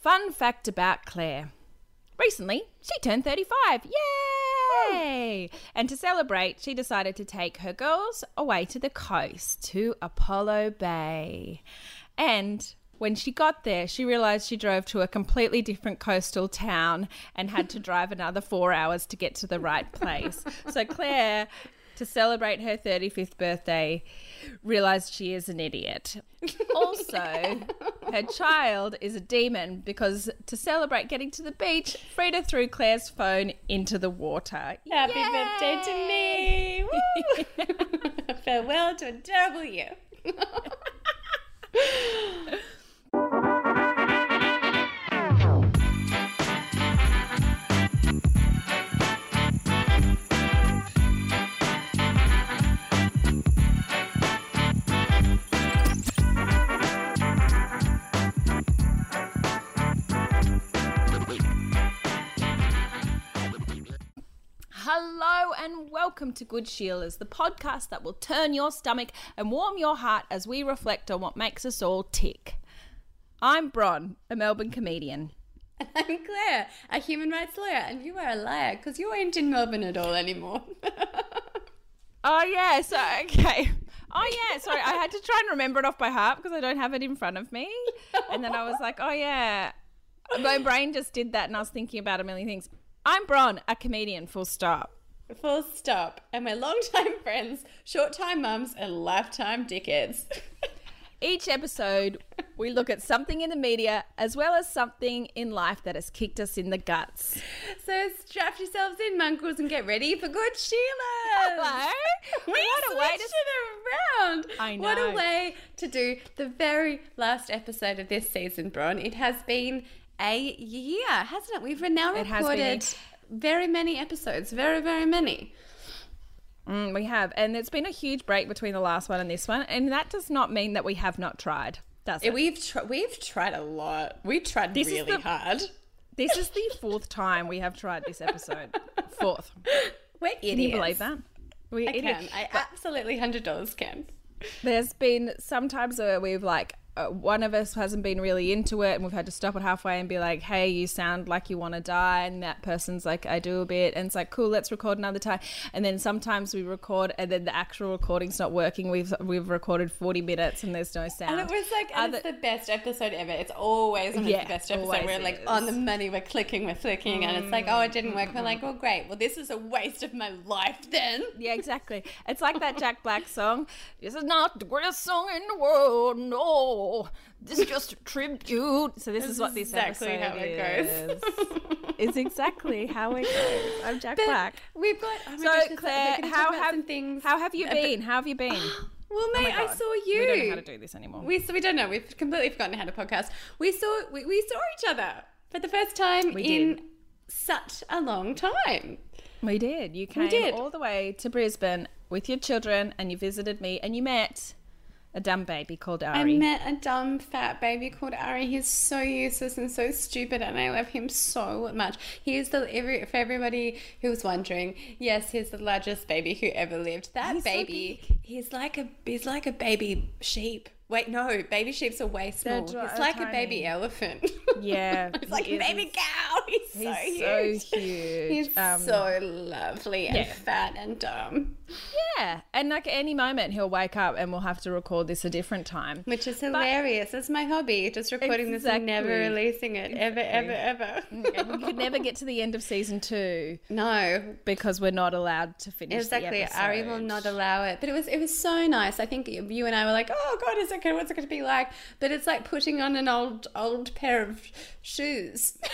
Fun fact about Claire. Recently, she turned 35. Yay! And to celebrate, she decided to take her girls away to the coast to Apollo Bay. And when she got there, she realized she drove to a completely different coastal town and had to drive another four hours to get to the right place. so Claire to celebrate her 35th birthday, realized she is an idiot. Also, her child is a demon because to celebrate getting to the beach, Frida threw Claire's phone into the water. Happy Yay! birthday to me! Farewell to a terrible year. And welcome to Good Sheilas, the podcast that will turn your stomach and warm your heart as we reflect on what makes us all tick. I'm Bron, a Melbourne comedian. And I'm Claire, a human rights lawyer, and you are a liar because you ain't in Melbourne at all anymore. Oh yeah, so okay. Oh yeah, sorry, I had to try and remember it off by heart because I don't have it in front of me. And then I was like, oh yeah. My brain just did that and I was thinking about a million things. I'm Bron, a comedian, full stop. Full stop. And we're long-time friends, short-time mums, and lifetime dickheads. Each episode, we look at something in the media as well as something in life that has kicked us in the guts. so strap yourselves in, munkles, and get ready for good Sheila. Hello. We What a way to- it around. I What a way to do the very last episode of this season, Bron. It has been a year, hasn't it? We've now It has been recorded very many episodes. Very, very many. Mm, we have, and it's been a huge break between the last one and this one, and that does not mean that we have not tried, does it? We've tr- we've tried a lot. We tried This is really the- hard. This is the fourth time we have tried this episode. Fourth. We're idiots. Can you believe that? We I can. I absolutely hundred dollars can. There's been some times where we've like Uh, one of us hasn't been really into it and we've had to stop it halfway and be like hey you sound like you want to die and that person's like i do a bit and it's like cool let's record another time and then sometimes we record and then the actual recording's not working we've we've recorded 40 minutes and there's no sound And it was like, and it's the best episode ever. It's always Yeah, the best episode. We're like is. on the money, we're clicking, we're flicking, and it's like, oh, it didn't work. We're like, well, great. Well, this is a waste of my life then. yeah, exactly. It's like that Jack Black song. This is not the greatest song in the world. No, Oh, this is just a tribute. So this is what this exactly episode how it is. it's exactly how it goes. I'm Jack But Black. we've got. Oh my So gosh, Claire, we're gonna talk how have things? how have you been? How have you been? Well, Oh mate, I saw you. We don't know how to do this anymore. We so we don't know. We've completely forgotten how to podcast. We saw we, we saw each other for the first time We in did. such a long time. We did. You came did. all the way to Brisbane with your children, and you visited me, and you met a dumb baby called Ari. I met a dumb fat baby called Ari. He's so useless and so stupid, and I love him so much. He is the every for everybody who was wondering. Yes, he's the largest baby who ever lived. That He's so baby, he's like a he's like a baby sheep. Wait, no, baby sheeps are way small. He's uh, like a baby elephant. Yeah, it's like he a baby cow. He's, so He's huge. so huge. He's Um, so lovely and yeah. fat and dumb, Yeah, and like any moment he'll wake up and we'll have to record this a different time. which is hilarious. That's my hobby, just recording this and never releasing it ever, ever, ever. And we could never get to the end of season two No, because we're not allowed to finish. exactly. Ari will not allow it. But it was it was so nice. I think you and I were like, oh god, is it? What's it going to be like? But it's like putting on an old old pair of shoes.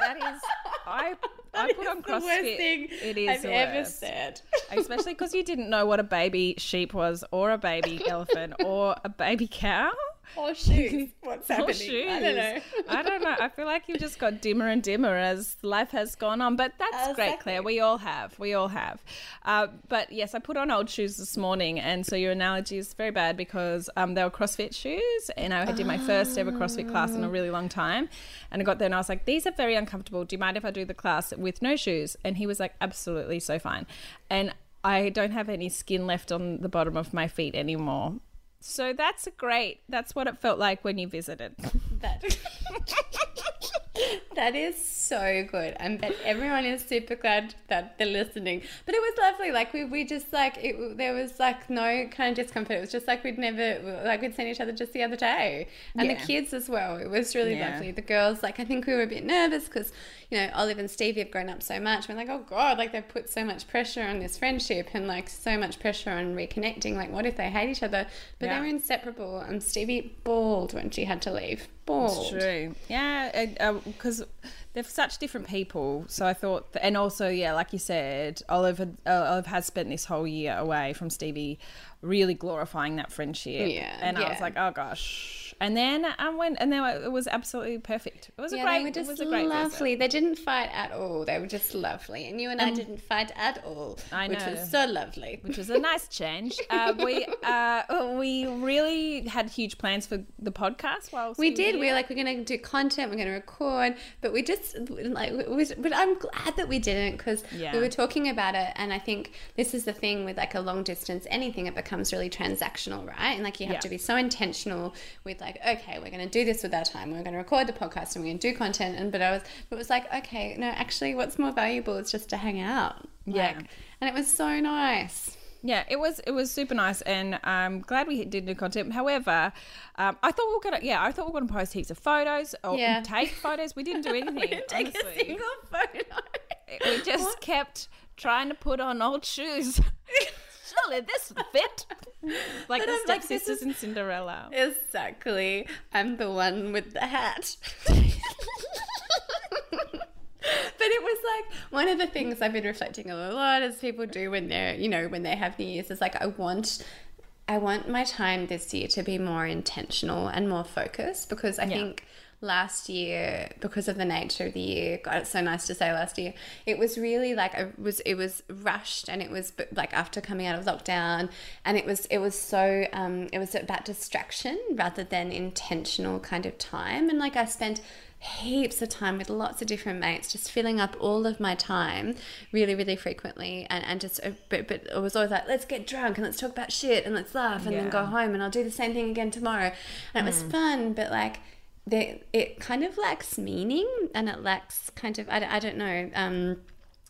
That is, I I put on the worst thing It is I've ever worst. said. especially because you didn't know what a baby sheep was, or a baby elephant, or a baby cow. or shoes. What's Or happening? shoes. I don't know. I don't know. I feel like you've just got dimmer and dimmer as life has gone on. But that's Exactly. great, Claire. We all have. We all have. Uh, but yes, I put on old shoes this morning, and so your analogy is very bad because um, they were CrossFit shoes, and I did my first ever CrossFit class in a really long time. And I got there, and I was like, "These are very uncomfortable. Do you mind if I do the class with no shoes?" And he was like, "Absolutely, so fine." And I don't have any skin left on the bottom of my feet anymore. So that's great. That's what it felt like when you visited. that That is so good. I bet everyone is super glad that they're listening. But it was lovely. Like we, we just like it. There was like no kind of discomfort. It was just like we'd never like we'd seen each other just the other day, and Yeah. the kids as well. It was really Yeah. lovely. The girls, like I think we were a bit nervous because you know Olive and Stevie have grown up so much. We're like, oh god, like they've put so much pressure on this friendship and like so much pressure on reconnecting. Like what if they hate each other? But Yeah. they were inseparable. And Stevie bawled when she had to leave. Bawled. True. Yeah, because they're such different people. So I thought, and also, yeah, like you said, Olive, had, uh, Olive has spent this whole year away from Stevie, really glorifying that friendship. Yeah, and I was like, oh gosh. And then I went, and then it was absolutely perfect. It was a great, they were just it was a great visit. lovely. They didn't fight at all. They were just lovely. And you and I didn't fight at all, I which know. was so lovely. which was a nice change. Uh, we uh, we really had huge plans for the podcast. While We did. We were like, we're going to do content. We're going to record, but we just like. Was, but I'm glad that we didn't because Yeah. we were talking about it, and I think this is the thing with like a long distance anything. It becomes really transactional, right? And like you have Yeah. to be so intentional with like, okay, we're going to do this with our time. We're going to record the podcast and we're going to do content. And but I was, it was like, okay, no, actually, what's more valuable is just to hang out. Yeah. And it was so nice. Yeah, it was it was super nice, and I'm glad we did the content. However, um, I thought we were gonna yeah, I thought we were gonna post heaps of photos or Yeah. take photos. We didn't do anything. We didn't take a single photo. We just kept trying to put on old shoes. Surely this fit. Like But the I'm like, stepsisters in Cinderella. Exactly. I'm the one with the hat. but it was like one of the things I've been reflecting on a lot as people do when they're, you know, when they have New Year's is like I want I want my time this year to be more intentional and more focused because I think last year because of the nature of the year. God it's so nice to say last year. It was really like it was it was rushed and it was like after coming out of lockdown and it was it was so um it was about distraction rather than intentional kind of time. And like i spent heaps of time with lots of different mates just filling up all of my time really really frequently and and just uh, but, but it was always like let's get drunk and let's talk about shit and let's laugh and then go home and i'll do the same thing again tomorrow. And it was fun but like they, it kind of lacks meaning and it lacks kind of I, don't- I don't know um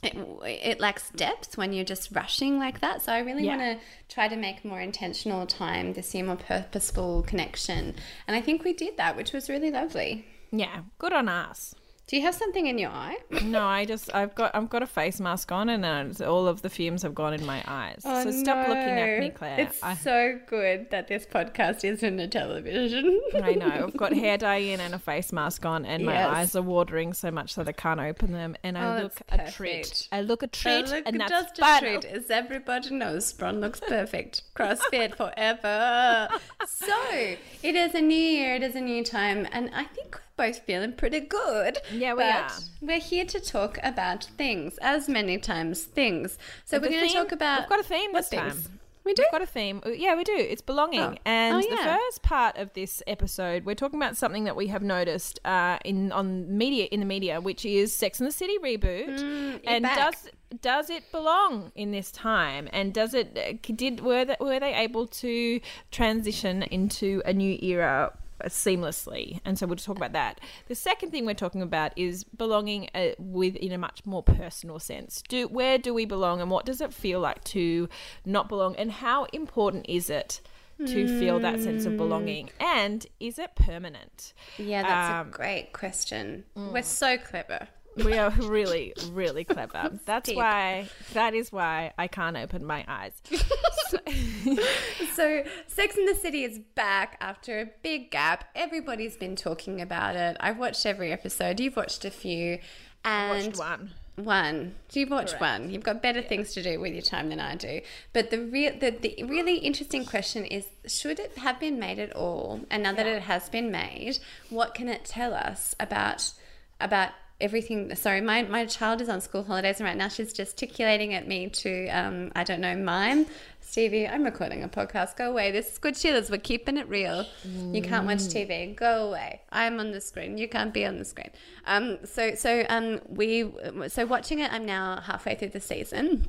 it, it lacks depth when you're just rushing like that so i really Yeah. want to try to make more intentional time this year more purposeful connection and i think we did that which was really lovely Yeah, good on us. Do you have something in your eye No, I just I've got I've got a face mask on and uh, all of the fumes have gone in my eyes. Oh, so stop looking at me, Claire. It's I, so good that this podcast isn't a television I know. I've got hair dye in and a face mask on, and my eyes are watering so much that I can't open them. And I Oh, look a treat. I look a treat, Oh, look, and that's just fun. a treat. As everybody knows, Bron looks perfect. CrossFit forever. So it is a new year. It is a new time, and I think both feeling pretty good. Yeah, we but are. We're here to talk about things, as many times things. So The we're going to talk about. We've got a theme this time. things? We do. We've got a theme. Uh, Yeah, we do. It's belonging. Oh. And Oh, the first part of this episode, we're talking about something that we have noticed uh, in on media in the media, which is Sex and the City reboot. you're and back. does does it belong in this time? And does it uh, did were they, were they able to transition into a new era? Seamlessly and so we'll talk about that. The second thing we're talking about is belonging uh, within a much more personal sense. Do where do we belong and what does it feel like to not belong and how important is it to feel that sense of belonging? And is it permanent? Yeah, that's Um, a great question. We're so clever. We are really really clever that's Deep. why that is why i can't open my eyes So- So, Sex in the City is back after a big gap. Everybody's been talking about it. I've watched every episode. You've watched a few. And watched one One. You've watched one. You've got better things to do with your time than I do. But the real, the, the really interesting question is: Should it have been made at all? And now that it has been made, what can it tell us about about everything? Sorry, my my child is on school holidays, and right now she's gesticulating at me to um, I don't know mime. Stevie, I'm recording a podcast. Go away. This is Good Sheilas. We're keeping it real. You can't watch TV. Go away. I'm on the screen. You can't be on the screen. Um. So so um we so watching it. I'm now halfway through the season.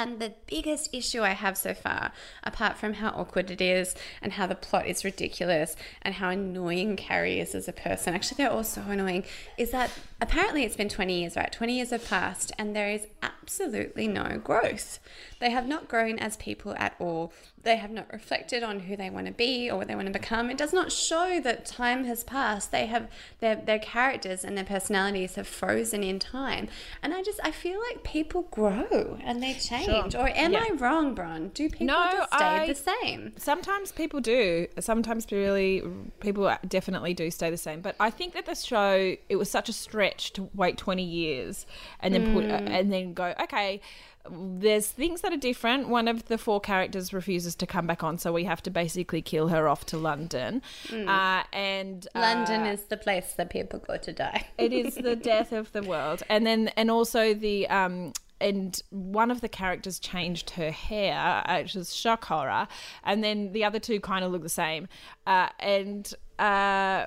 And the biggest issue I have so far, apart from how awkward it is and how the plot is ridiculous and how annoying Carrie is as a person, actually, they're all so annoying, is that apparently it's been 20 years, right? 20 years have passed and there is absolutely no growth. They have not grown as people at all. They have not reflected on who they want to be or what they want to become. It does not show that time has passed. They have their their characters and their personalities have frozen in time. And I just I feel like people grow and they change. Or am Yeah. I wrong, Bron? Do people No, just stay I- the same? Sometimes people do. Sometimes really people definitely do stay the same. But I think that the show it was such a stretch to wait twenty years and then put hmm. and then go okay. There's things that are different. One of the four characters refuses to come back on, so we have to basically kill her off to London. Uh, and London uh, is the place that people go to die. it is the death of the world and then and also the um and one of the characters changed her hair uh, which was shock horror and then the other two kind of look the same uh, and uh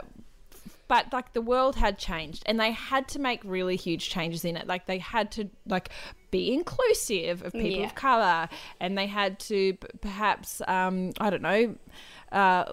but like the world had changed and they had to make really huge changes in it like they had to like be inclusive of people Yeah. of color and they had to p- perhaps um i don't know uh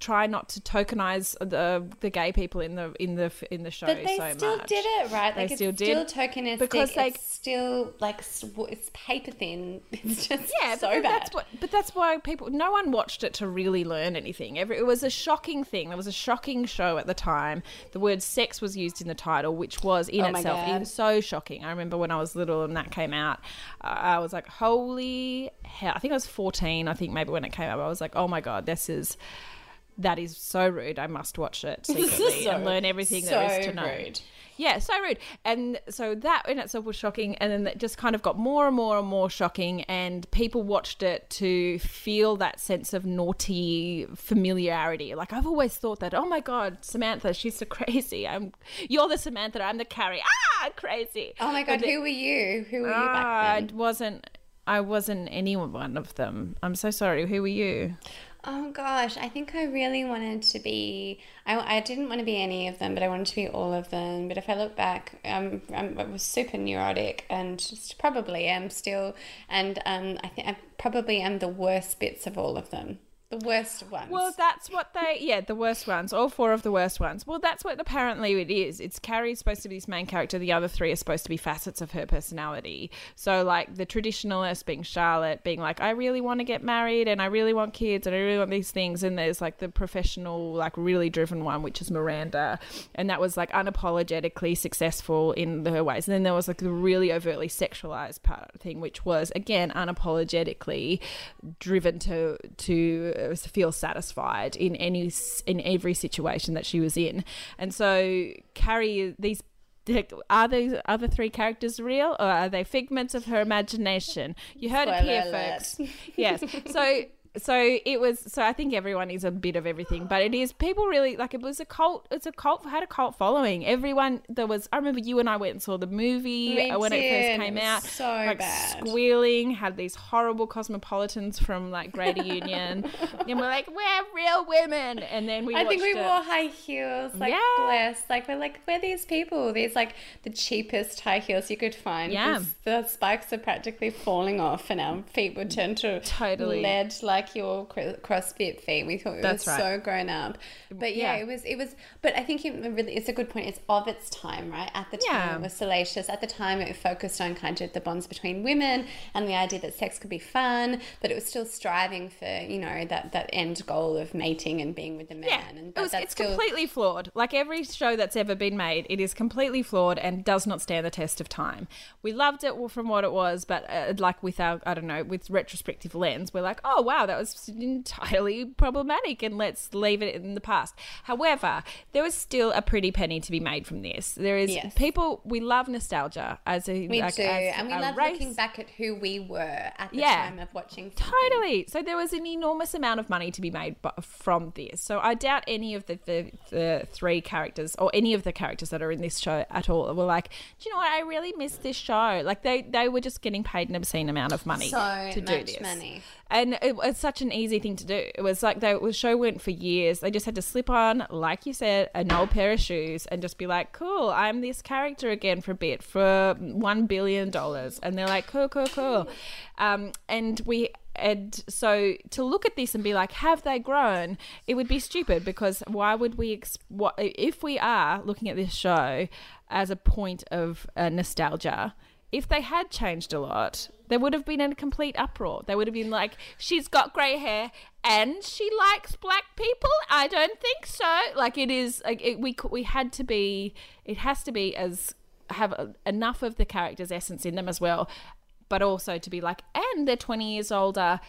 try not to tokenize the the gay people in the in the in the show But they so still much. did it right. They Like still it's did. still tokenistic. Because, like- it's still like it's paper thin. It's just yeah, so but bad. that's what. But that's why people. No one watched it to really learn anything. Every, it was a shocking thing. There was a shocking show at the time. The word "sex" was used in the title, which was in Oh itself even so shocking. I remember when I was little and that came out, uh, I was like, "Holy hell!" I think I was fourteen. I think maybe when it came out, I was like, "Oh my god, this is." That is so rude. I must watch it secretly So- and learn everything there is to know. rude. Yeah, so rude. And so that in itself was shocking. And then it just kind of got more and more and more shocking. And people watched it to feel that sense of naughty familiarity. Like I've always thought that, oh my God, Samantha, she's so crazy. I'm, you're the Samantha, I'm the Carrie. Ah, crazy. Oh my god, But who were you? Who were you Ah, back I wasn't. I wasn't any one of them. I'm so sorry. Who were you? Oh gosh, I think I really wanted to be. I, I didn't want to be any of them, but I wanted to be all of them. But if I look back, um, I'm, I was super neurotic and just probably am still. And um, I think I probably am the worst bits of all of them. The worst ones. Well, that's what they, yeah, the worst ones, all four of the worst ones. Well, that's what apparently it is. It's Carrie's supposed to be this main character. The other three are supposed to be facets of her personality. So, like, the traditionalist being Charlotte, being like, I really want to get married and I really want kids and I really want these things. And there's like the professional, like, really driven one, which is Miranda. And that was like unapologetically successful in her ways. And then there was like the really overtly sexualized part of the thing, which was, again, unapologetically driven to, to feel satisfied in any in every situation that she was in, and so Carrie these. Are these other three characters real, or are they figments of her imagination? You heard it Spoiler here, alert. folks. Yes. So, so it was. So I think everyone is a bit of everything, but it is people really like it was a cult. It's a cult had a cult following. Everyone there was. I remember you and I went and saw the movie We uh, when it first came It out. so like bad. squealing, had these horrible cosmopolitans from like Greater Union, and we're like, we're real women. And then we I think we it. wore high heels, like Yeah. Like we're like we're these people. These like the cheapest high heels you could find. yeah The spikes are practically falling off, and our feet would turn to Totally. lead like your CrossFit feet. We thought it That's was right. so grown up. But yeah, Yeah. it was. It was. But I think it really it's a good point. It's of its time, right? At the time, Yeah. it was salacious. At the time, it focused on kind of the bonds between women and the idea that sex could be fun, but it was still striving for you know that that end goal of mating and being with the man. Yeah, and it was, that's it's still completely flawed. Like every show that's ever been made, it is completely flawed and does not stand the test of time. We loved it from what it was, but uh, like with our, I don't know, with retrospective lens, we're like, oh wow, that was entirely problematic, and let's leave it in the past. However, there was still a pretty penny to be made from this. There is Yes. people we love nostalgia as a We like, do, as and we love race. looking back at who we were at the Yeah. time of watching. something. Totally. So there was an enormous amount of money to be made from this. So I doubt any of the, the, the three characters or any of the characters that are in this show at all were like, do you know what? I really miss this show. Like they, they were just getting paid an obscene amount of money So to do this. money. And it was such an easy thing to do. It was like they, the show went for years. They just had to slip on, like you said, an old pair of shoes and just be like, cool, I'm this character again for a bit for $1 billion. And they're like, cool, cool, cool. Um, and we and so to look at this and be like have they grown it would be stupid because why would we ex- what if we are looking at this show as a point of uh, nostalgia if they had changed a lot there would have been a complete uproar. They would have been like she's got grey hair and she likes black people? I don't think so. Like it is like it, we we had to be it has to be as have a, enough of the character's essence in them as well but also to be like, and they're 20 years older,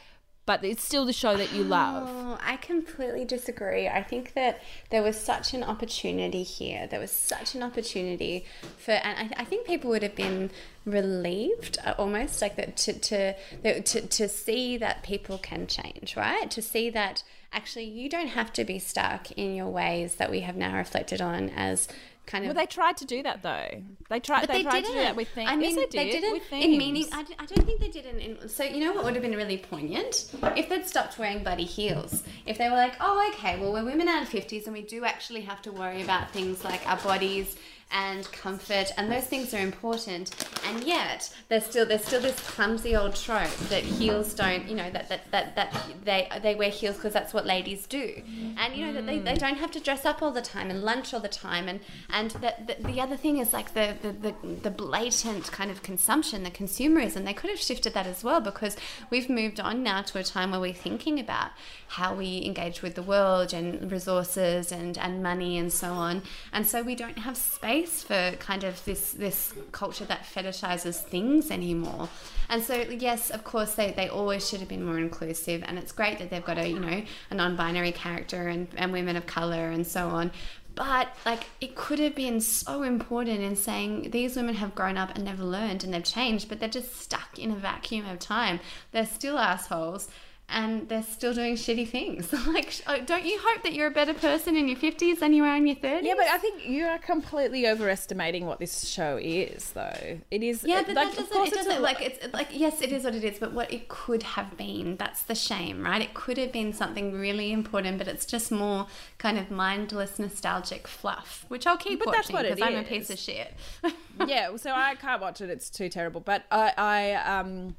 but it's still the show that you love. Oh, I completely disagree. I think that there was such an opportunity here. There was such an opportunity for, and I, I think people would have been relieved uh, almost like that to, to, to, to see that people can change, right? To see that actually you don't have to be stuck in your ways that we have now reflected on as kind of. Well, they tried to do that though. They tried. They, they tried to didn't. do that with things. I mean, yes, they, they did, didn't with in meaning. I, I don't think they did it in. So you know what would have been really poignant if they'd stopped wearing bloody heels. If they were like, oh, okay, well we're women out of fifties and we do actually have to worry about things like our bodies and comfort and those things are important. And yet there's still there's still this clumsy old trope that heels don't you know that that, that, that they they wear heels because that's what ladies do. And you know that they, they don't have to dress up all the time and lunch all the time. And and that the, the other thing is like the, the the the blatant kind of consumption the consumerism they could have shifted that as well because we've moved on now to a time where we're thinking about how we engage with the world and resources and and money and so on. And so we don't have space for kind of this this culture that fetishizes things anymore. And so yes, of course they, they always should have been more inclusive and it's great that they've got a, you know, a non-binary character and, and women of color and so on. But like it could have been so important in saying these women have grown up and they've learned and they've changed, but they're just stuck in a vacuum of time. They're still assholes and they're still doing shitty things. like, oh, don't you hope that you're a better person in your 50s than you are in your 30s? Yeah, but I think you are completely overestimating what this show is, though. It is. Yeah, but like, that doesn't. course It doesn't like it's like yes, it is what it is. But what it could have been. That's the shame, right? It could have been something really important, but it's just more kind of mindless, nostalgic fluff, which I'll keep But that's watching what it because I'm a piece of shit. yeah, so I can't watch it. It's too terrible. But I, I um,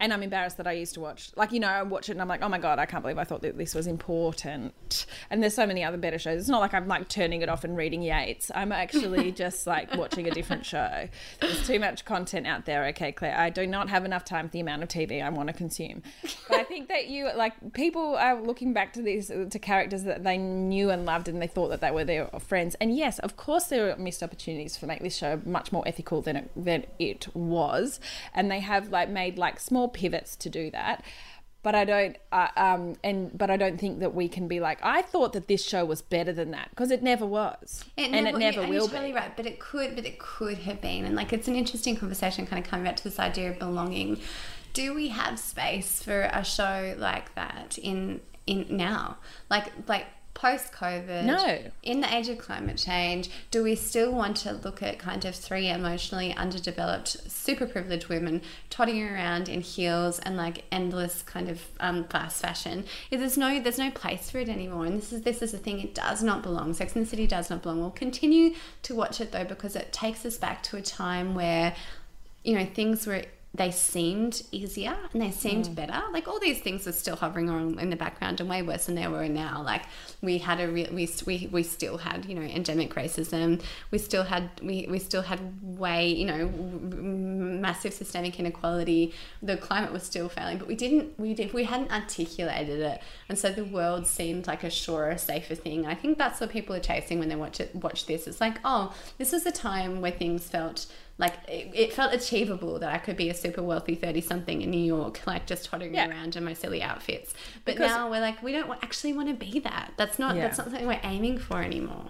and I'm embarrassed that I used to watch. Like you know, I watch it and I'm like, oh my god, I can't believe I thought that this was important. And there's so many other better shows. It's not like I'm like turning it off and reading Yates. I'm actually just like watching a different show. There's too much content out there. Okay, Claire, I do not have enough time for the amount of TV I want to consume. But I think that you like people are looking back to these to characters that they knew and loved and they thought that they were their friends. And yes, of course, there are missed opportunities to make this show much more ethical than it than it was, and they have like made like small pivots to do that. But I don't, uh, um, and but I don't think that we can be like, I thought that this show was better than that because it never was, and it never yeah, will be. right, but it could, but it could have been, and like it's an interesting conversation, kind of coming back to this idea of belonging. Do we have space for a show like that in in now, like like post COVID? No. In the age of climate change, do we still want to look at kind of three emotionally underdeveloped, super privileged women trotting around in heels and like endless kind of um, fast fashion? There's no there's no place for it anymore, and this is this is the thing. It does not belong. Sex and the City does not belong. We'll continue to watch it though because it takes us back to a time where you know things were they seemed easier and they seemed Mm. better. Like all these things were still hovering on in the background and way worse than they were now. Like we had a real we, we, we still had you know endemic racism. We still had we, we still had way you know massive systemic inequality. The climate was still failing but we didn't we did we hadn't articulated it. And so the world seemed like a surer safer thing. I think that's what people are chasing when they watch it watch this. It's like oh this was a time where things felt like it, it felt achievable that I could be a super wealthy 30 something in New York, like just tottering Yeah. around in my silly outfits. But Because- now we're like, we don't actually want to be that. That's not, that's not something we're aiming for anymore.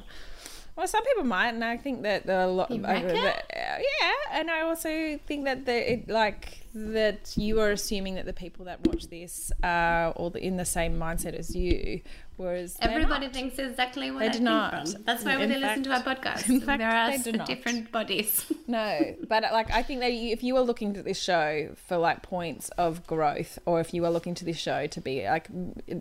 Well, some people might, and I think that there are a lot. You uh, reckon? that- yeah, and I also think that the it, like that you are assuming that the people that watch this are all the, in the same mindset as you, whereas Everybody thinks exactly what They I do not. from. That's why In they listen to our podcast. fact, there are they different bodies. No, but uh, like I think that if you were looking at this show for like points of growth, or if you were looking to this show to be like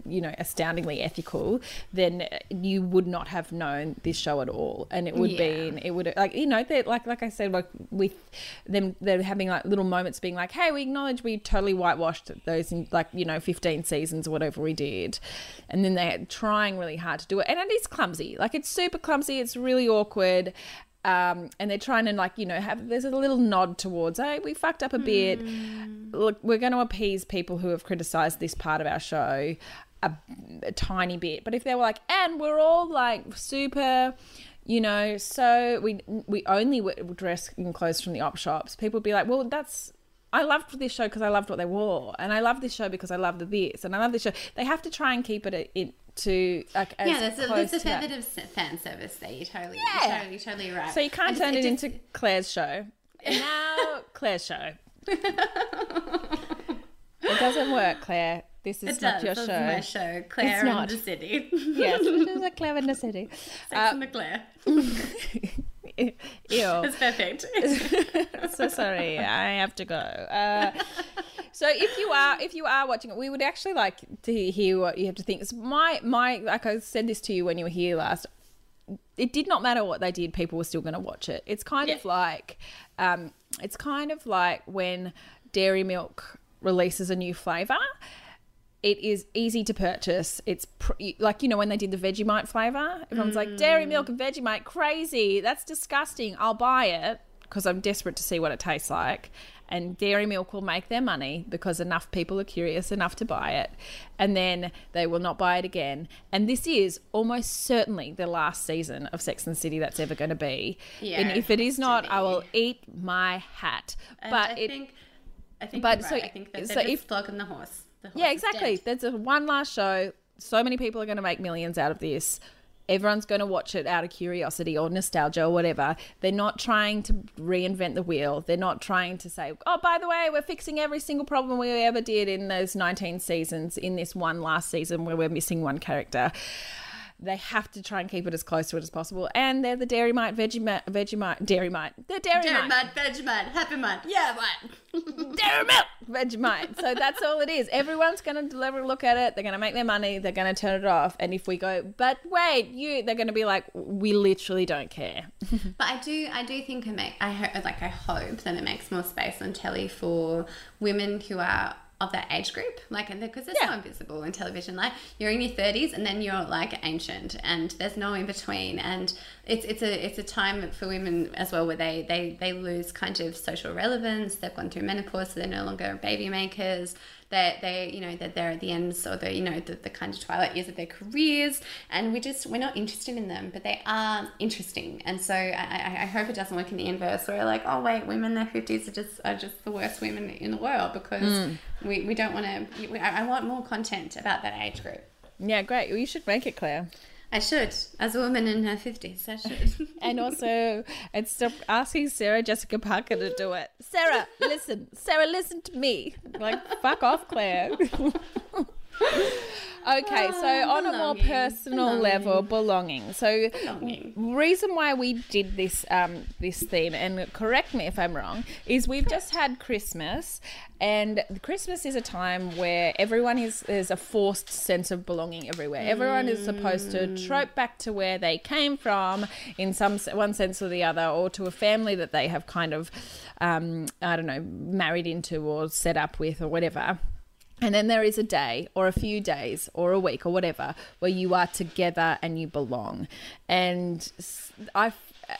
you know astoundingly ethical, then you would not have known this show at all, and it would Yeah. be it would like you know they like like I said like with them they're having like little moments being like hey we acknowledge we totally whitewashed those in like you know fifteen seasons or whatever we did, and then trying really hard to do it, and it is clumsy. Like it's super clumsy, it's really awkward. Um, and they're trying to like you know have there's a little nod towards hey we fucked up a bit. Look we're going to appease people who have criticized this part of our show a, a tiny bit. But if they were like and we're all like super you know so we we only dress in clothes from the op shops people would be like well that's I loved this show because I loved what they wore, and I love this show because I loved this, and I love this show. They have to try and keep it in, to like as yeah, there's a, there's a fair bit of fan service there. You're totally, Yeah. you're totally, totally right. So you can't just- turn it, just- into Claire's show. Now Claire's show. it doesn't work, Claire. This is It not does. your This show. my show, Claire It's not. and the City. yes, it is a Claire in the city. Sex Uh, and the Claire. Ew. It's perfect. so sorry, I have to go. Uh, so if you are if you are watching it, we would actually like to hear what you have to think. So my my like I said this to you when you were here last. It did not matter what they did; people were still going to watch it. It's kind of like, um, it's kind of like when dairy milk releases a new flavor. It is easy to purchase. It's pr- like you know when they did the Vegemite flavor. Everyone's like dairy milk and Vegemite, crazy. That's disgusting. I'll buy it because I'm desperate to see what it tastes like. And Dairy Milk will make their money because enough people are curious enough to buy it. And then they will not buy it again. And this is almost certainly the last season of Sex and the City that's ever going to be. Yeah, and if it is not, I will eat my hat. And but I it, think, I think, but you're so- right. I think that so if- flogging the horse. The horse yeah, exactly. There's a one last show. So many people are going to make millions out of this. Everyone's going to watch it out of curiosity or nostalgia or whatever. They're not trying to reinvent the wheel. They're not trying to say, oh, by the way, we're fixing every single problem we ever did in those 19 seasons in this one last season where we're missing one character. They have to try and keep it as close to it as possible. And they're the Dairy Mite, Vegemite, Vegemite, Dairy Mite. They're Dairy, Dairy Mite. mud, veg happy mud. Yeah, what? dairy milk Vegemite. So that's all it is. Everyone's going to deliver a look at it. They're going to make their money. They're going to turn it off. And if we go, but wait, you, they're going to be like, we literally don't care. But I do, I do think it make, I hope, like I hope that it makes more space on telly for women who are of that age group, like, and because they're so invisible in television. Like, you're in your thirties, and then you're like ancient, and there's no in between. And it's it's a it's a time for women as well where they they they lose kind of social relevance. They've gone through menopause, so they're no longer baby makers. They they you know that they're at the ends or the you know the, the kind of twilight years of their careers, and we just we're not interested in them, but they are interesting. And so I, I, hope it doesn't work in the inverse where like oh wait, women in their fifties are just are just the worst women in the world because hmm. we, we don't want to. I, want more content about that age group. Yeah, great. Well, you should make it, Claire. I should, as a woman in her fifties, I should. And also, and stop asking Sarah Jessica Parker to do it. Sarah, listen. Sarah, listen to me. Like, fuck off, Claire. okay, so Ah, on a more belonging, personal level, belonging. So, Belonging. reason why we did this um, this theme, and correct me if I'm wrong, is we've just had Christmas, and Christmas is a time where everyone is there's a forced sense of belonging everywhere. Everyone is supposed to Mm. trope back to where they came from in some one sense or the other, or to a family that they have kind of um, I don't know married into or set up with or whatever. And then there is a day or a few days or a week or whatever where you are together and you belong. And I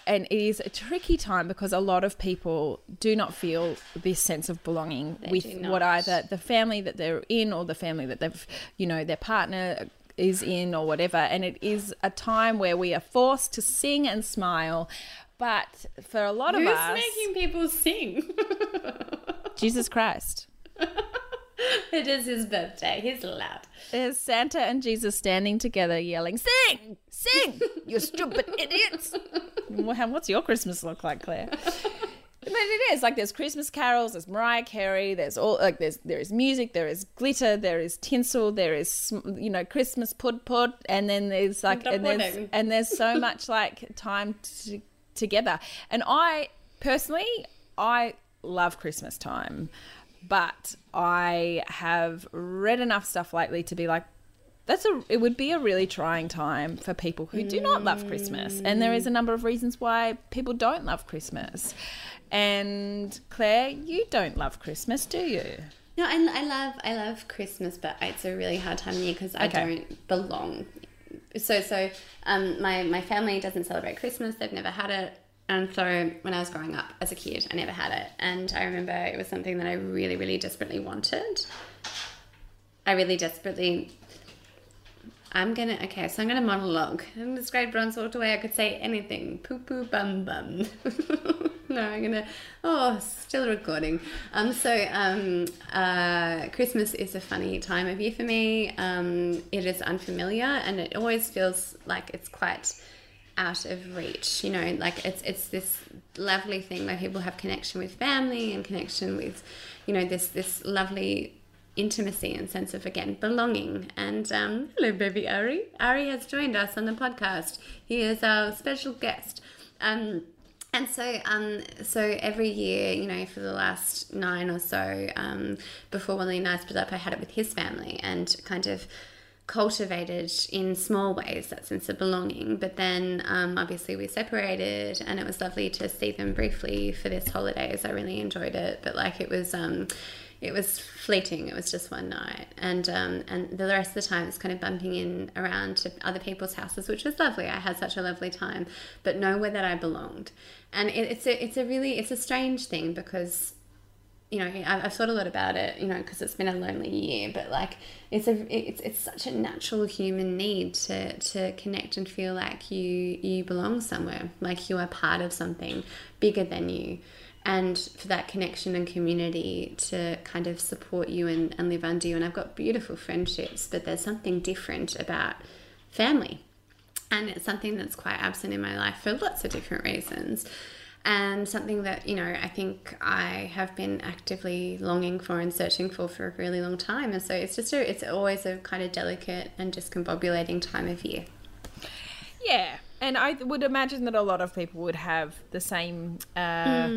and it is a tricky time because a lot of people do not feel this sense of belonging with what either the family that they're in or the family that they've, you know, their partner is in or whatever. And it is a time where we are forced to sing and smile. But for a lot of us Who's us, making people sing? Jesus Christ. it is his birthday. He's allowed. There's Santa and Jesus standing together yelling, Sing! Sing! You stupid idiots! What's your Christmas look like, Claire? But it is like there's Christmas carols, there's Mariah Carey, there's all like there's there is music, there is glitter, there is tinsel, there is you know Christmas pud pud, and then there's like and there's, and there's so much like time to, together. And I personally, I love Christmas time, but I have read enough stuff lately to be like. That's a. It would be a really trying time for people who do not love Christmas, and there is a number of reasons why people don't love Christmas. And Claire, you don't love Christmas, do you? No, I, I love I love Christmas, but it's a really hard time of year because I Okay. don't belong. So so um my my family doesn't celebrate Christmas. They've never had it. And so when I was growing up as a kid, I never had it. And I remember it was something that I really, really desperately wanted. I really desperately I'm gonna okay, so I'm gonna monologue. And this great Bron's walked away, I could say anything. Poo poo bum bum. no, I'm gonna oh still recording. Um so um uh Christmas is a funny time of year for me. Um it is unfamiliar and it always feels like it's quite out of reach. You know, like it's it's this lovely thing where people have connection with family and connection with, you know, this this lovely intimacy and sense of again belonging. And um, hello, baby Ari. Ari has joined us on the podcast. He is our special guest. Um, and so, um, so every year, you know, for the last nine or so, um, before Willie and I split up, I had it with his family and kind of cultivated in small ways that sense of belonging. But then, um, obviously, we separated, and it was lovely to see them briefly for this holidays. I really enjoyed it, but like it was, um, it was fleeting. It was just one night, and um, and the rest of the time it's kind of bumping in around to other people's houses, which was lovely. I had such a lovely time, but nowhere that I belonged. And it, it's a it's a really it's a strange thing because you know I've thought a lot about it you know because it's been a lonely year but like it's a it's, it's such a natural human need to to connect and feel like you you belong somewhere like you are part of something bigger than you. And for that connection and community to kind of support you and, and live under you and I've got beautiful friendships but there's something different about family. And it's something that's quite absent in my life for lots of different reasons and something that you know i think i have been actively longing for and searching for for a really long time and so it's just a, it's always a kind of delicate and discombobulating time of year Yeah, and I would imagine that a lot of people would have the same uh,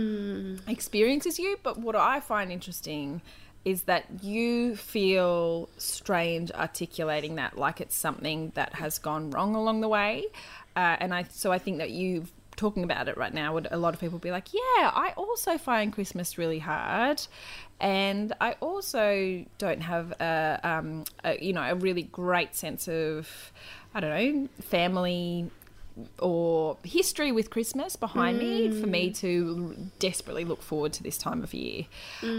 experience as you. But what I find interesting is that you feel strange articulating that like it's something that has gone wrong along the way. Uh, and I so I think that you talking about it right now would a lot of people be like, yeah, I also find Christmas really hard. And I also don't have a, um, a you know a really great sense of I don't know family or history with Christmas behind me for me to desperately look forward to this time of year.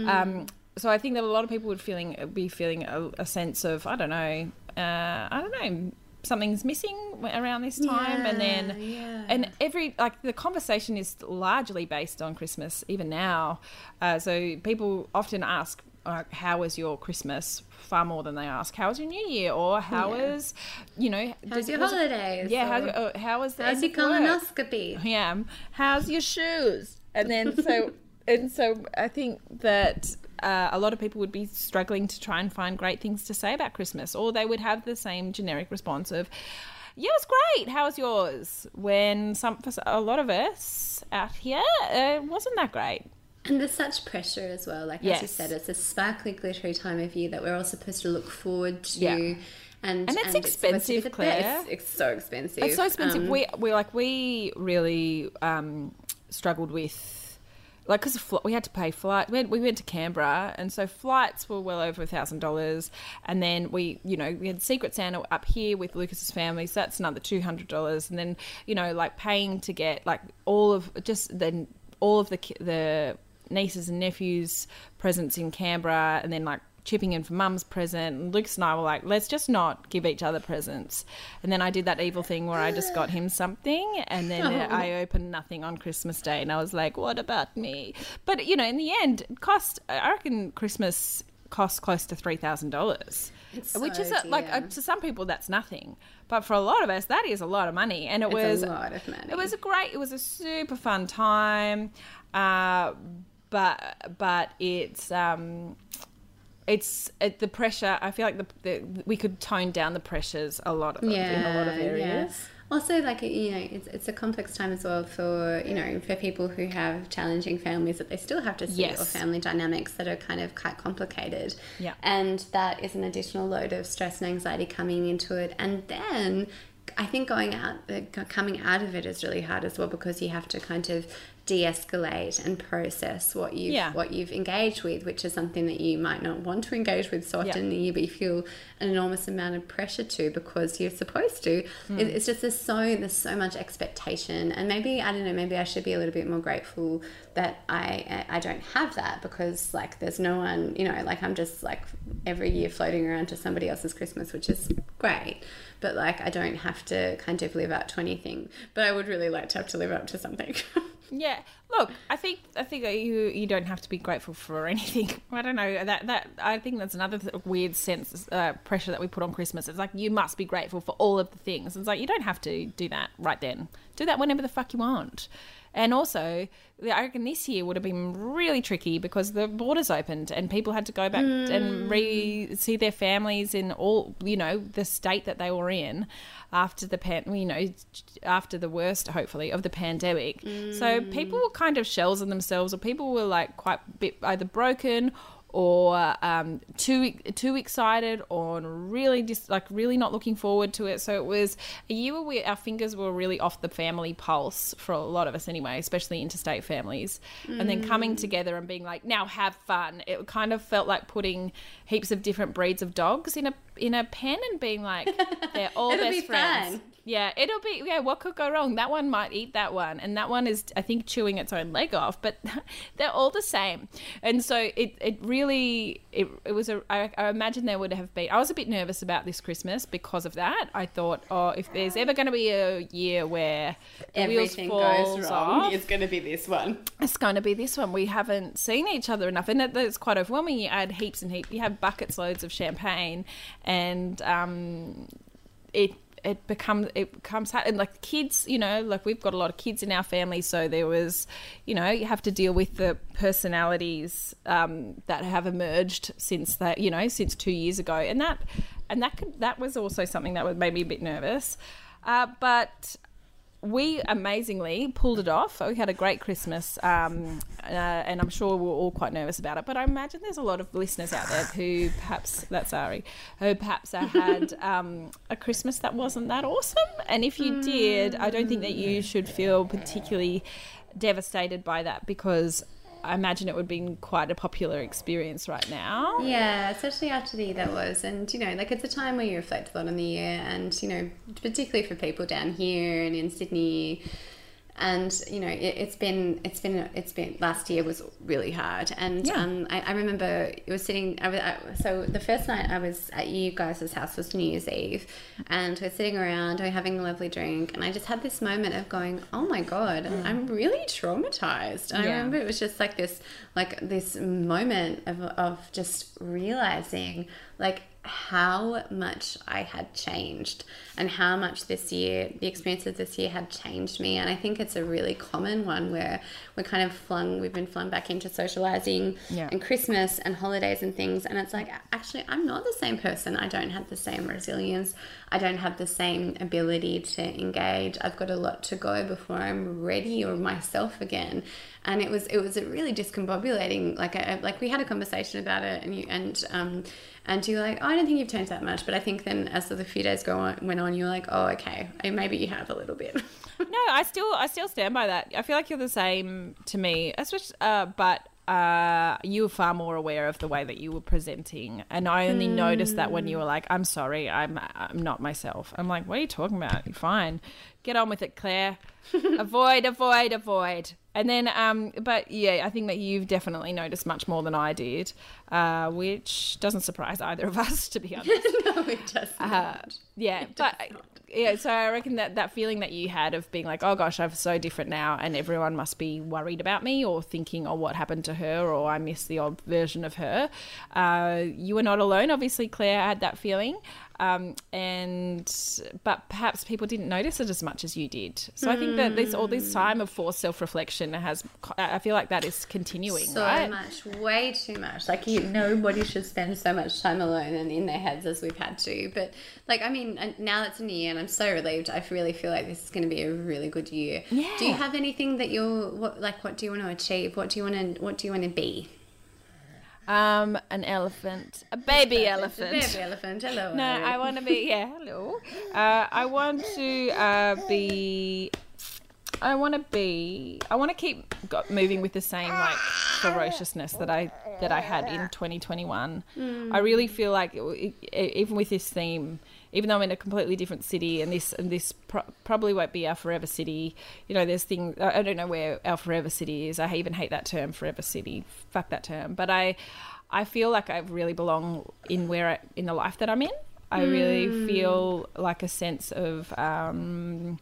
Um, so I think that a lot of people would feeling be feeling a, a sense of I don't know, uh, I don't know, something's missing around this time, and then yeah. and every like the conversation is largely based on Christmas even now. Uh, so people often ask. Uh, how was your Christmas? Far more than they ask, how was your New Year, or how Yeah. was, you know, how's did- your was holidays yeah, how's your, uh, how was how's your of work? colonoscopy Yeah, how's your shoes? And then so and so, I think that uh, a lot of people would be struggling to try and find great things to say about Christmas, or they would have the same generic response of, "Yeah, it was great. How was yours?" When some for a lot of us out here, uh, wasn't that great. And there's such pressure as well. Like as you said, it's a sparkly, glittery time of year that we're all supposed to look forward to. Yeah. And, And it's be expensive, the Claire. best. It's, so expensive. It's so expensive. Um, we we like we really um, struggled with like because we had to pay flight. We, had, we went to Canberra, and so flights were well over a thousand dollars. And then we, you know, we had Secret Santa up here with Lucas's family, so that's another two hundred dollars. And then you know, like paying to get like all of just then all of the the nieces and nephews presents in Canberra, and then like chipping in for mum's present. And Lucas and I were like, let's just not give each other presents. And then I did that evil thing where I just got him something, and then Oh. I opened nothing on Christmas Day, and I was like, what about me? But you know, in the end, it cost. I reckon Christmas cost close to three thousand dollars, which so is a, like uh to some people that's nothing, but for a lot of us that is a lot of money, and it was a lot of money. It was a great. It was a super fun time, uh, but but it's um, it's it, the pressure. I feel like the, the we could tone down the pressures a lot of, in a lot of areas. Also, like you know, it's, it's a complex time as well for you know for people who have challenging families that they still have to see Yes. or family dynamics that are kind of quite complicated. Yeah. and that is an additional load of stress and anxiety coming into it, and then. I think going out, uh, coming out of it is really hard as well because you have to kind of de-escalate and process what you've Yeah. what you've engaged with, which is something that you might not want to engage with so often in the year, but you feel an enormous amount of pressure to because you're supposed to. Hmm. It, it's just there's so there's so much expectation, and maybe I don't know, maybe I should be a little bit more grateful that I I don't have that because like there's no one, you know, like I'm just like every year floating around to somebody else's Christmas, which is great. But like I don't have to kind of live up to anything. But I would really like to have to live up to something. Yeah, look, I think I think you you don't have to be grateful for anything. I don't know that that I think that's another th- weird sense uh, pressure that we put on Christmas. It's like you must be grateful for all of the things. It's like you don't have to do that right then. Do that whenever the fuck you want. And also, I reckon this year would have been really tricky because the borders opened and people had to go back and hmm. re see their families in all you know the state that they were in after the pan you know after the worst hopefully of the pandemic. So hmm. people were kind of shells of themselves, or people were like quite bit either broken or um, too too excited or really just like really not looking forward to it. So it was a year where we, our fingers were really off the family pulse for a lot of us anyway, especially interstate families. And then coming together and being like, now have fun. It kind of felt like putting heaps of different breeds of dogs in a in a pen and being like, they're all best be friends. fun. Yeah, it'll be yeah. What could go wrong? That one might eat that one, and that one is, I think, chewing its own leg off. But they're all the same, and so it it really it, it was a. I, I imagine there would have been. I was a bit nervous about this Christmas because of that. I thought, oh, if there's ever going to be a year where Everything goes wrong. off, It's going to be this one. it's going to be this one. We haven't seen each other enough, and it, it's quite overwhelming. You add heaps and heaps. You have buckets loads of champagne, and um, it it becomes it becomes hard. And like kids, you know, like we've got a lot of kids in our family, so there was, you know, you have to deal with the personalities um, that have emerged since that, you know, since two years ago, and that and that could, that was also something that made me a bit nervous, uh, but we amazingly pulled it off. We had a great Christmas, um, uh, and I'm sure we're all quite nervous about it. But I imagine there's a lot of listeners out there who perhaps that's Ari, who perhaps had um, a Christmas that wasn't that awesome. And if you did, I don't think that you should feel particularly devastated by that because I imagine it would be quite a popular experience right now. Yeah, especially after the year that was. And, you know, like it's a time where you reflect a lot on the year and, you know, particularly for people down here and in Sydney. And, you know, it, it's been, it's been, it's been, last year was really hard. And Yeah. um, I, I remember it was sitting, I was, I, so the first night I was at you guys' house was New Year's Eve. And we're sitting around, we're having a lovely drink. And I just had this moment of going, oh my God, I'm really traumatized. And I remember it was just like this like this moment of, of just realizing like how much I had changed and how much this year the experiences this year had changed me. And I think it's a really common one where we're kind of flung we've been flung back into socializing Yeah. and Christmas and holidays and things. And it's like actually I'm not the same person. I don't have the same resilience I don't have the same ability to engage I've got a lot to go before I'm ready or myself again and it was it was really discombobulating like I, like we had a conversation about it and you and um and you're like oh, I don't think you've changed that much but I think then as the few days go on went on you're like oh okay maybe you have a little bit no, I still I still stand by that. I feel like you're the same to me, especially. Uh, but uh, you were far more aware of the way that you were presenting, and I only noticed that when you were like, "I'm sorry, I'm I'm not myself." I'm like, "What are you talking about? You're fine." get on with it, Claire. avoid, avoid, avoid. And then, um, but yeah, I think that you've definitely noticed much more than I did, uh, which doesn't surprise either of us, to be honest. no, it doesn't. Uh, yeah, but yeah, so I reckon that that feeling that you had of being like, oh gosh, I'm so different now, and everyone must be worried about me or thinking, oh, what happened to her, or I miss the old version of her. Uh, you were not alone. Obviously, Claire had that feeling. Um, and but perhaps people didn't notice it as much as you did. So I think that this all this time of forced self reflection has. I feel like that is continuing, so right? much, way too much. Like you, nobody should spend so much time alone and in their heads as we've had to. But like, I mean, now it's a new year, and I'm so relieved. I really feel like this is going to be a really good year. Yeah. Do you have anything that you're what, like? What do you want to achieve? What do you want to? What do you want to be? Um, an elephant, a baby elephant. A Baby elephant. Hello. No, I want to be. Yeah, hello. Uh, I want to uh, be. I want to be. I want to keep moving with the same like ferociousness that I that I had in 2021. I really feel like it, it, even with this theme, even though I'm in a completely different city, and this and this pro- probably won't be our forever city. You know, there's things I I don't know where our forever city is. I even hate that term, forever city. Fuck that term. But I, I feel like I really belong in where I, in the life that I'm in. I really feel like a sense of um,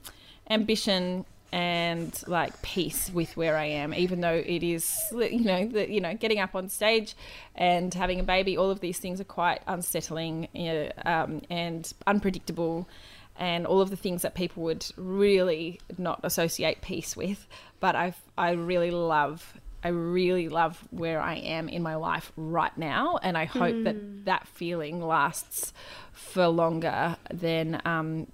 ambition and like peace with where I am, even though it is, you know, the, you know, getting up on stage and having a baby. All of these things are quite unsettling um, and unpredictable, and all of the things that people would really not associate peace with. But I, I really love. I really love where I am in my life right now, and I hope that that feeling lasts for longer than um,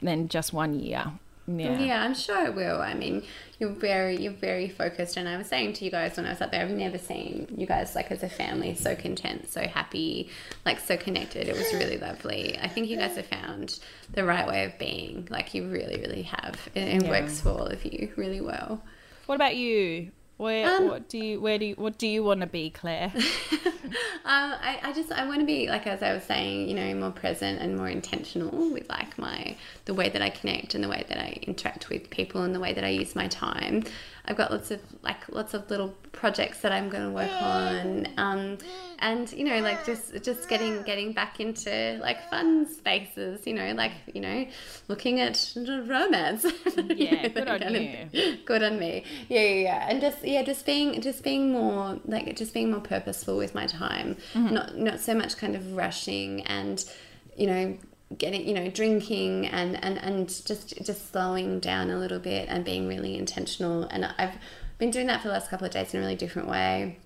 than just one year. Yeah. Yeah, I'm sure it will. I mean, you're very you're very focused and I was saying to you guys when I was up there, I've never seen you guys like as a family so content, so happy, like so connected. It was really lovely. I think you guys have found the right way of being. Like you really, really have. It, it Yeah. works for all of you really well. What about you? Where Um, what do you where do you what do you want to be, Claire? Um, I, I just I want to be like as I was saying, you know, more present and more intentional with like my the way that I connect and the way that I interact with people and the way that I use my time. I've got lots of like lots of little projects that I'm going to work on, um, and you know, like just just getting getting back into like fun spaces. You know, like you know, looking at romance. Yeah, good on Kind of- you. good on me yeah yeah yeah and just yeah just being just being more like just being more purposeful with my time Mm-hmm. not not so much kind of rushing and you know getting you know drinking and and and just just slowing down a little bit and being really intentional. And i've been doing that for the last couple of days in a really different way.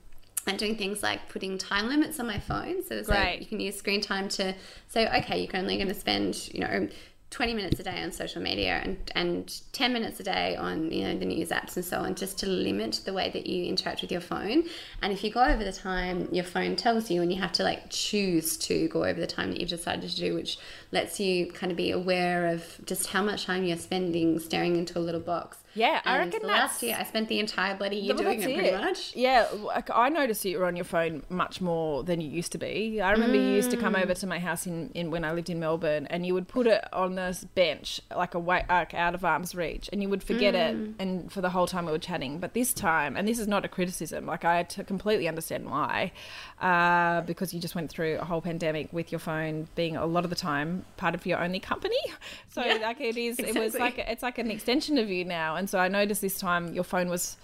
And doing things like putting time limits on my phone. So, so Great. you can use screen time to say okay you're only going to spend you know 20 minutes a day on social media and, and 10 minutes a day on you know the news apps and so on just to limit the way that you interact with your phone. And if you go over the time your phone tells you and you have to like choose to go over the time that you've decided to do which lets you kind of be aware of just how much time you're spending staring into a little box Yeah, I and reckon last year I spent the entire bloody year doing that's it pretty much Yeah, I noticed you were on your phone much more than you used to be. I remember you used to come over to my house in, in when I lived in Melbourne, and you would put it on this bench, like a way, like out of arm's reach, and you would forget it, and for the whole time we were chatting. But this time, and this is not a criticism, like I t- completely understand why, uh, because you just went through a whole pandemic with your phone being a lot of the time part of your only company. So like it is, it was exactly. like it's like an extension of you now. And so I noticed this time your phone was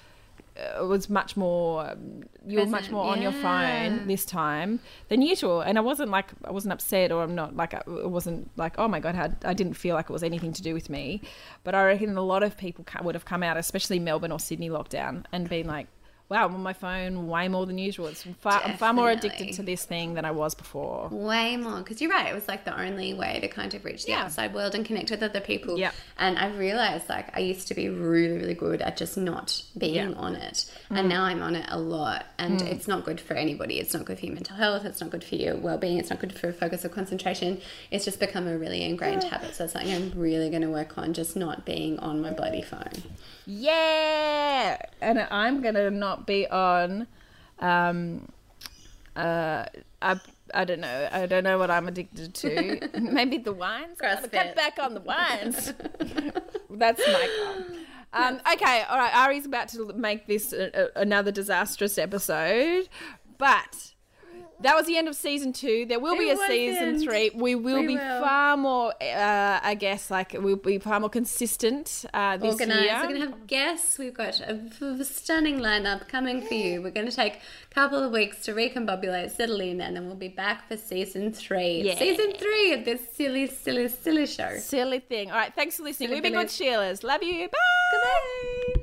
uh, was much more um, you were much more on your phone this time than usual. And i wasn't like i wasn't upset or i'm not like I- it wasn't like oh my god how, i didn't feel like it was anything to do with me. But i reckon a lot of people ca- would have come out especially melbourne or sydney lockdown and been like wow i'm on my phone way more than usual it's far, i'm far more addicted to this thing than i was before Way more, because you're right. It was like the only way to kind of reach the Yeah. outside world and connect with other people. Yep. And I realized like I used to be really, really good at just not being Yeah. Mm. on it, and now I'm on it a lot. And it's not good for anybody. It's not good for your mental health. It's not good for your well-being. It's not good for focus or concentration. It's just become a really ingrained habit. So it's something I'm really going to work on, just not being on my bloody phone. Yeah, and I'm gonna not be on. Um, Uh, I, I don't know. I don't know what I'm addicted to. Maybe the wines. Cut back on the wines. That's my call. Um, okay, all right. Ari's about to make this a, a, another disastrous episode, but that was the end of season two. There will be a season wasn't. three. We will We be will. far more, uh, I guess, like we'll be far more consistent uh, this Organized. year. We're going to have guests. We've got a, a stunning lineup coming for you. We're going to take a couple of weeks to recombobulate, settle in, and then we'll be back for season three. Yeah. Season three of this silly, silly, silly show. Silly thing. All right, thanks for listening. Silly We've been good. Sheilas. Love you. Bye. Goodbye.